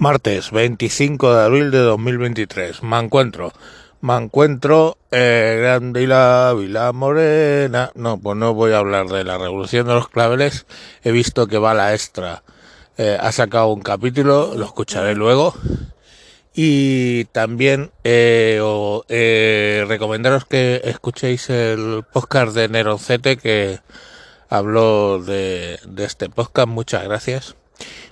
Martes 25 de abril de 2023. Me encuentro. Me encuentro eh, Grande y la Vila Morena. No, pues no voy a hablar de la revolución de los claveles. He visto que va la extra. Eh, ha sacado un capítulo, lo escucharé luego. Y también eh, o, eh, recomendaros que escuchéis el podcast de Neroncete que habló de, de este podcast. Muchas gracias.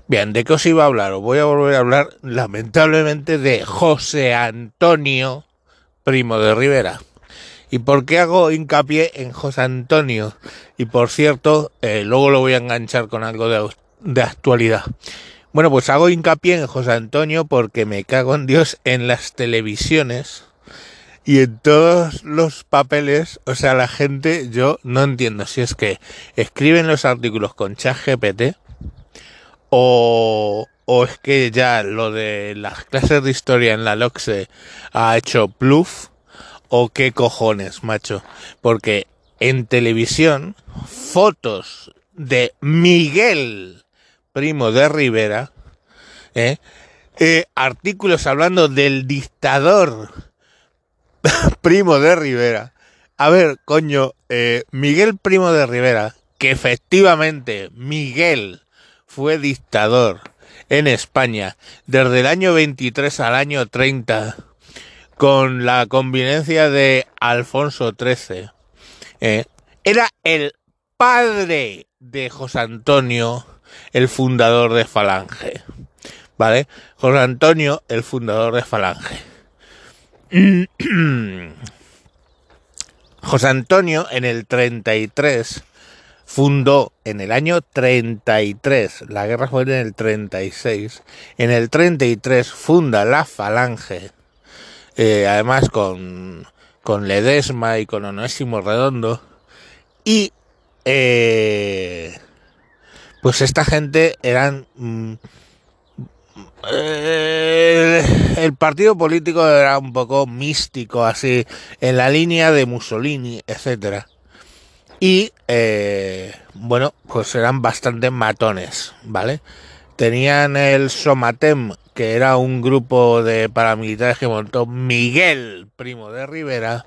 Bien, ¿de qué os iba a hablar? Os voy a volver a hablar, lamentablemente, de José Antonio, primo de Rivera. ¿Y por qué hago hincapié en José Antonio? Y por cierto, eh, luego lo voy a enganchar con algo de, de actualidad. Bueno, pues hago hincapié en José Antonio porque me cago en Dios en las televisiones y en todos los papeles, o sea, la gente, yo no entiendo si es que escriben los artículos con ChatGPT o, o es que ya lo de las clases de historia en la LOXE ha hecho pluf o qué cojones, macho. Porque en televisión, fotos de Miguel, primo de Rivera, ¿eh? Eh, artículos hablando del dictador, primo de Rivera. A ver, coño, eh, Miguel Primo de Rivera, que efectivamente Miguel fue dictador en España desde el año 23 al año 30 con la convivencia de Alfonso XIII. Eh, era el padre de José Antonio, el fundador de Falange. ¿Vale? José Antonio, el fundador de Falange. José Antonio en el 33 fundó en el año 33, la guerra fue en el 36, en el 33 funda la Falange, eh, además con, con Ledesma y con Onésimo Redondo, y eh, pues esta gente eran... Mm, eh, el partido político era un poco místico, así, en la línea de Mussolini, etcétera y eh, bueno, pues eran bastante matones, ¿vale? Tenían el Somatem, que era un grupo de paramilitares que montó Miguel, primo de Rivera,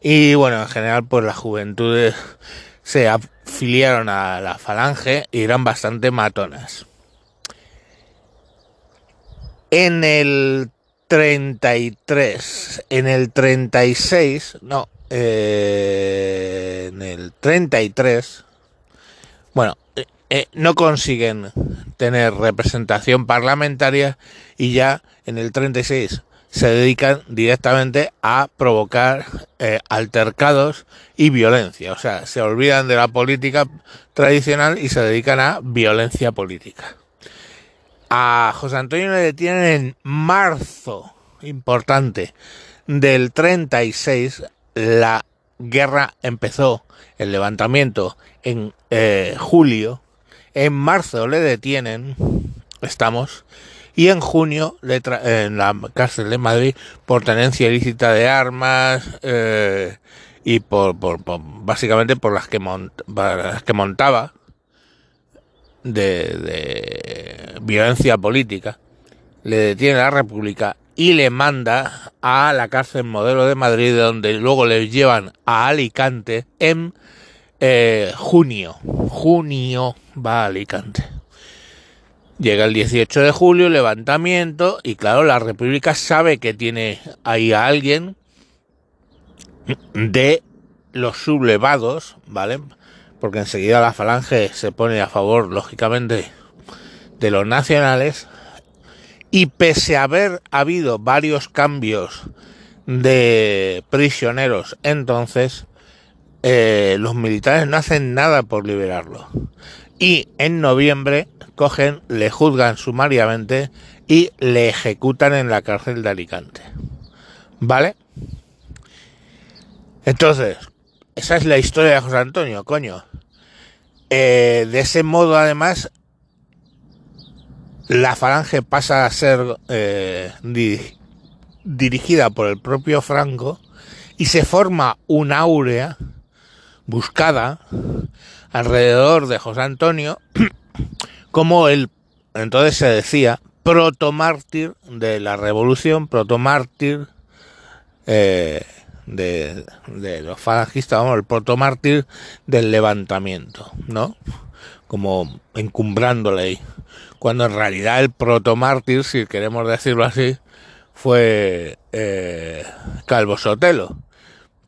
y bueno, en general pues las juventudes se afiliaron a la falange y eran bastante matonas. En el 33, en el 36, no, eh, en el 33, bueno, eh, eh, no consiguen tener representación parlamentaria y ya en el 36 se dedican directamente a provocar eh, altercados y violencia. O sea, se olvidan de la política tradicional y se dedican a violencia política. A José Antonio le detienen en marzo, importante, del 36 la guerra empezó, el levantamiento en eh, julio, en marzo le detienen, estamos, y en junio le en la cárcel de Madrid por tenencia ilícita de armas eh, y por, por, por, básicamente por las que, mont, las que montaba de, de violencia política. Le detiene la República y le manda a la cárcel modelo de Madrid, donde luego le llevan a Alicante en eh, junio. Junio va a Alicante. Llega el 18 de julio, levantamiento, y claro, la República sabe que tiene ahí a alguien de los sublevados, ¿vale? Porque enseguida la falange se pone a favor, lógicamente, de los nacionales, y pese a haber habido varios cambios de prisioneros entonces, eh, los militares no hacen nada por liberarlo. Y en noviembre cogen, le juzgan sumariamente y le ejecutan en la cárcel de Alicante. ¿Vale? Entonces, esa es la historia de José Antonio, coño. Eh, de ese modo, además, la falange pasa a ser eh, di dirigida por el propio Franco y se forma una áurea buscada alrededor de José Antonio como el entonces se decía protomártir de la revolución, protomártir eh, de, los falangistas, vamos, el protomártir del levantamiento, ¿no? Como encumbrándole ahí. Cuando en realidad el protomártir, si queremos decirlo así, fue eh, Calvo Sotelo.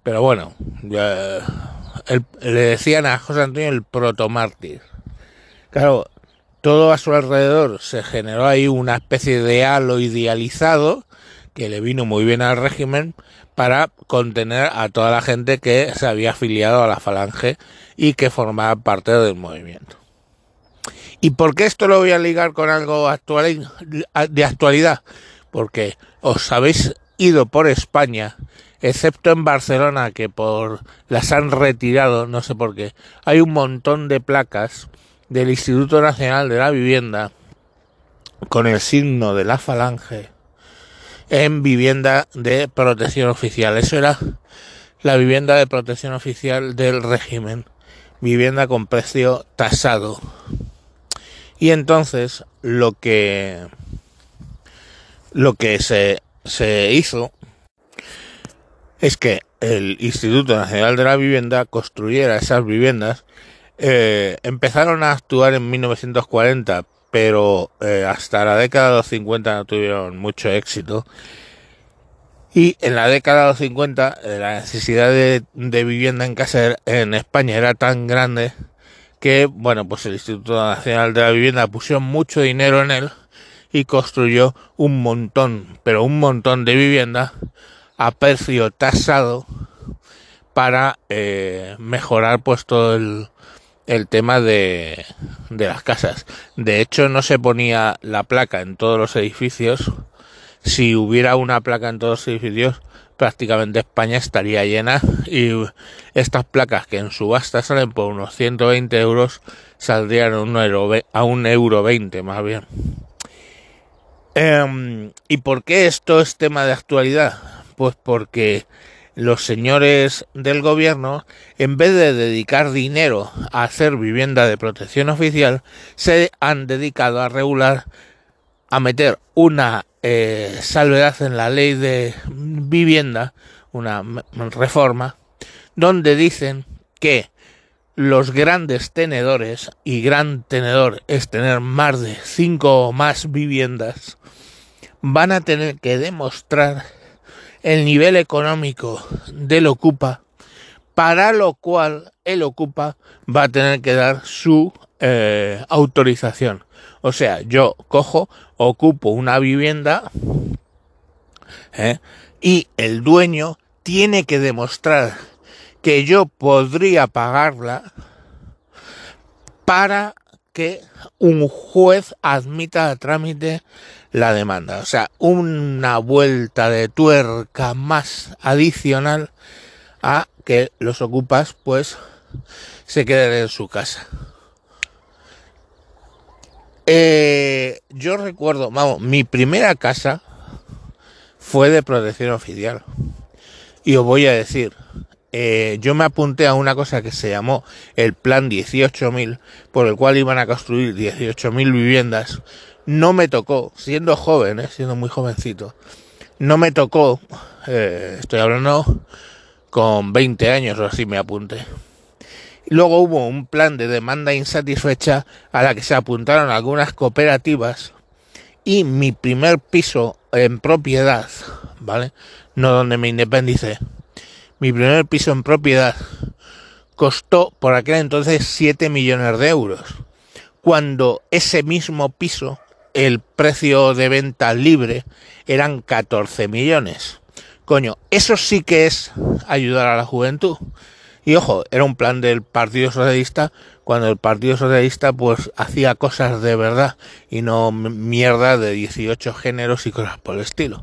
Pero bueno, el, le decían a José Antonio el protomártir. Claro, todo a su alrededor se generó ahí una especie de halo idealizado que le vino muy bien al régimen para contener a toda la gente que se había afiliado a la falange y que formaba parte del movimiento. ¿Y por qué esto lo voy a ligar con algo de actualidad? Porque os habéis ido por España, excepto en Barcelona, que por las han retirado, no sé por qué. Hay un montón de placas del Instituto Nacional de la Vivienda con el signo de la falange en vivienda de protección oficial. Eso era la vivienda de protección oficial del régimen. Vivienda con precio tasado. Y entonces lo que lo que se, se hizo es que el Instituto Nacional de la Vivienda construyera esas viviendas eh, empezaron a actuar en 1940, pero eh, hasta la década de los 50 no tuvieron mucho éxito. Y en la década de los 50 eh, la necesidad de, vivienda en casa en España era tan grande que, bueno, pues el Instituto Nacional de la Vivienda puso mucho dinero en él y construyó un montón, pero un montón de vivienda a precio tasado para eh, mejorar pues todo el, el tema de, de las casas. De hecho, no se ponía la placa en todos los edificios. Si hubiera una placa en todos los edificios, prácticamente España estaría llena y estas placas que en subasta salen por unos 120 euros saldrían a un euro, a un euro 20 más bien. Eh, ¿Y por qué esto es tema de actualidad? Pues porque los señores del gobierno, en vez de dedicar dinero a hacer vivienda de protección oficial, se han dedicado a regular, a meter una eh, salvedad en la ley de vivienda, una reforma, donde dicen que los grandes tenedores, y gran tenedor es tener más de cinco o más viviendas, van a tener que demostrar el nivel económico del ocupa, para lo cual el ocupa va a tener que dar su eh, autorización. O sea, yo cojo, ocupo una vivienda ¿eh? y el dueño tiene que demostrar que yo podría pagarla para que un juez admita a trámite la demanda. O sea, una vuelta de tuerca más adicional a que los ocupas pues se queden en su casa. Eh, yo recuerdo, vamos, mi primera casa fue de protección oficial. Y os voy a decir, eh, yo me apunté a una cosa que se llamó el Plan 18.000, por el cual iban a construir 18.000 viviendas no me tocó, siendo joven, ¿eh? siendo muy jovencito, no me tocó, eh, estoy hablando con 20 años o así me apunté. Luego hubo un plan de demanda insatisfecha a la que se apuntaron algunas cooperativas y mi primer piso en propiedad, ¿vale? No donde me independicé. Mi primer piso en propiedad costó por aquel entonces 7 millones de euros, cuando ese mismo piso el precio de venta libre eran 14 millones. Coño, eso sí que es ayudar a la juventud. Y ojo, era un plan del Partido Socialista cuando el Partido Socialista pues hacía cosas de verdad y no mierda de 18 géneros y cosas por el estilo.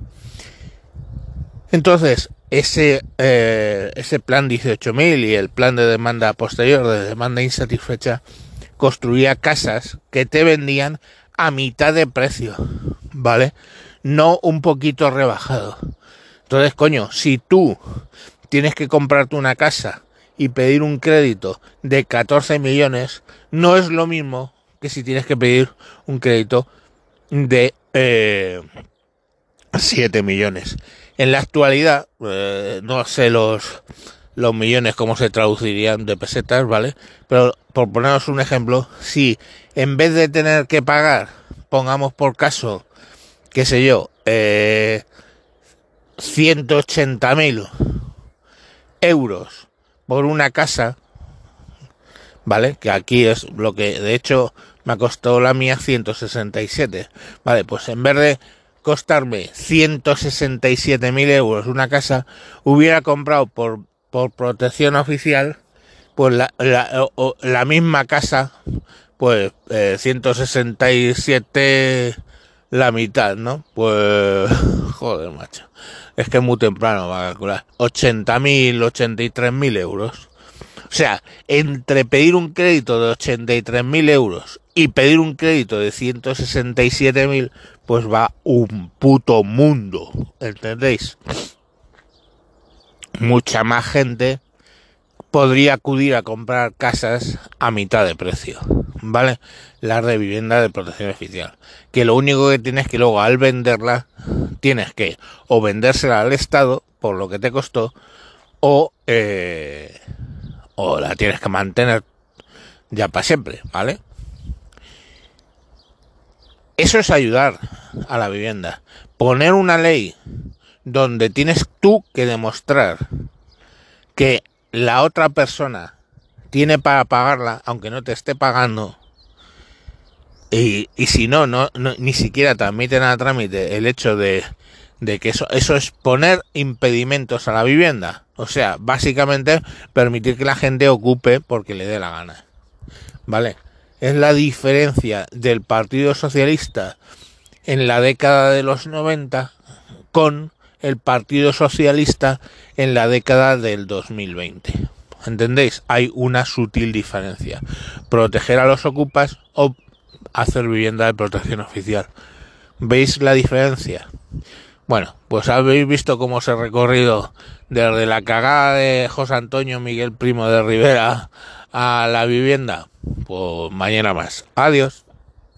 Entonces, ese, eh, ese plan 18.000 y el plan de demanda posterior, de demanda insatisfecha, construía casas que te vendían a mitad de precio, ¿vale? No un poquito rebajado. Entonces, coño, si tú tienes que comprarte una casa y pedir un crédito de 14 millones, no es lo mismo que si tienes que pedir un crédito de eh, 7 millones. En la actualidad, eh, no sé los, los millones cómo se traducirían de pesetas, ¿vale? Pero por poneros un ejemplo, si en vez de tener que pagar, pongamos por caso, qué sé yo, eh, 180 mil euros por una casa, ¿vale? Que aquí es lo que de hecho me ha costado la mía 167, ¿vale? Pues en vez de costarme 167 mil euros una casa, hubiera comprado por, por protección oficial, pues la, la, la misma casa, pues eh, 167 la mitad, ¿no? Pues, joder, macho. Es que es muy temprano va a calcular. 80.000, 83.000 euros. O sea, entre pedir un crédito de 83.000 euros y pedir un crédito de 167.000, pues va un puto mundo. ¿Entendéis? Mucha más gente podría acudir a comprar casas a mitad de precio. ¿Vale? Las de vivienda de protección oficial. Que lo único que tienes que luego al venderla, tienes que o vendérsela al Estado por lo que te costó, o, eh, o la tienes que mantener ya para siempre, ¿vale? Eso es ayudar a la vivienda. Poner una ley donde tienes tú que demostrar que la otra persona tiene para pagarla, aunque no te esté pagando, y, si no, no, no, ni siquiera te admiten a trámite el hecho de, de que eso, eso es poner impedimentos a la vivienda. O sea, básicamente permitir que la gente ocupe porque le dé la gana. ¿Vale? Es la diferencia del Partido Socialista en la década de los 90 con el Partido Socialista en la década del 2020. ¿Entendéis? Hay una sutil diferencia. Proteger a los ocupas o hacer vivienda de protección oficial. ¿Veis la diferencia? Bueno, pues habéis visto cómo se ha recorrido desde la cagada de José Antonio Miguel Primo de Rivera a la vivienda. Pues mañana más. Adiós.